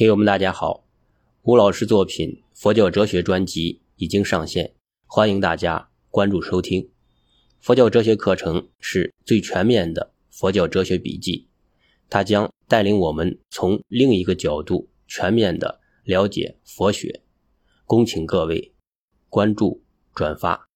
朋友们大家好。吴老师作品佛教哲学专辑已经上线欢迎大家关注收听。佛教哲学课程是最全面的佛教哲学笔记它将带领我们从另一个角度全面的了解佛学。恭请各位关注转发。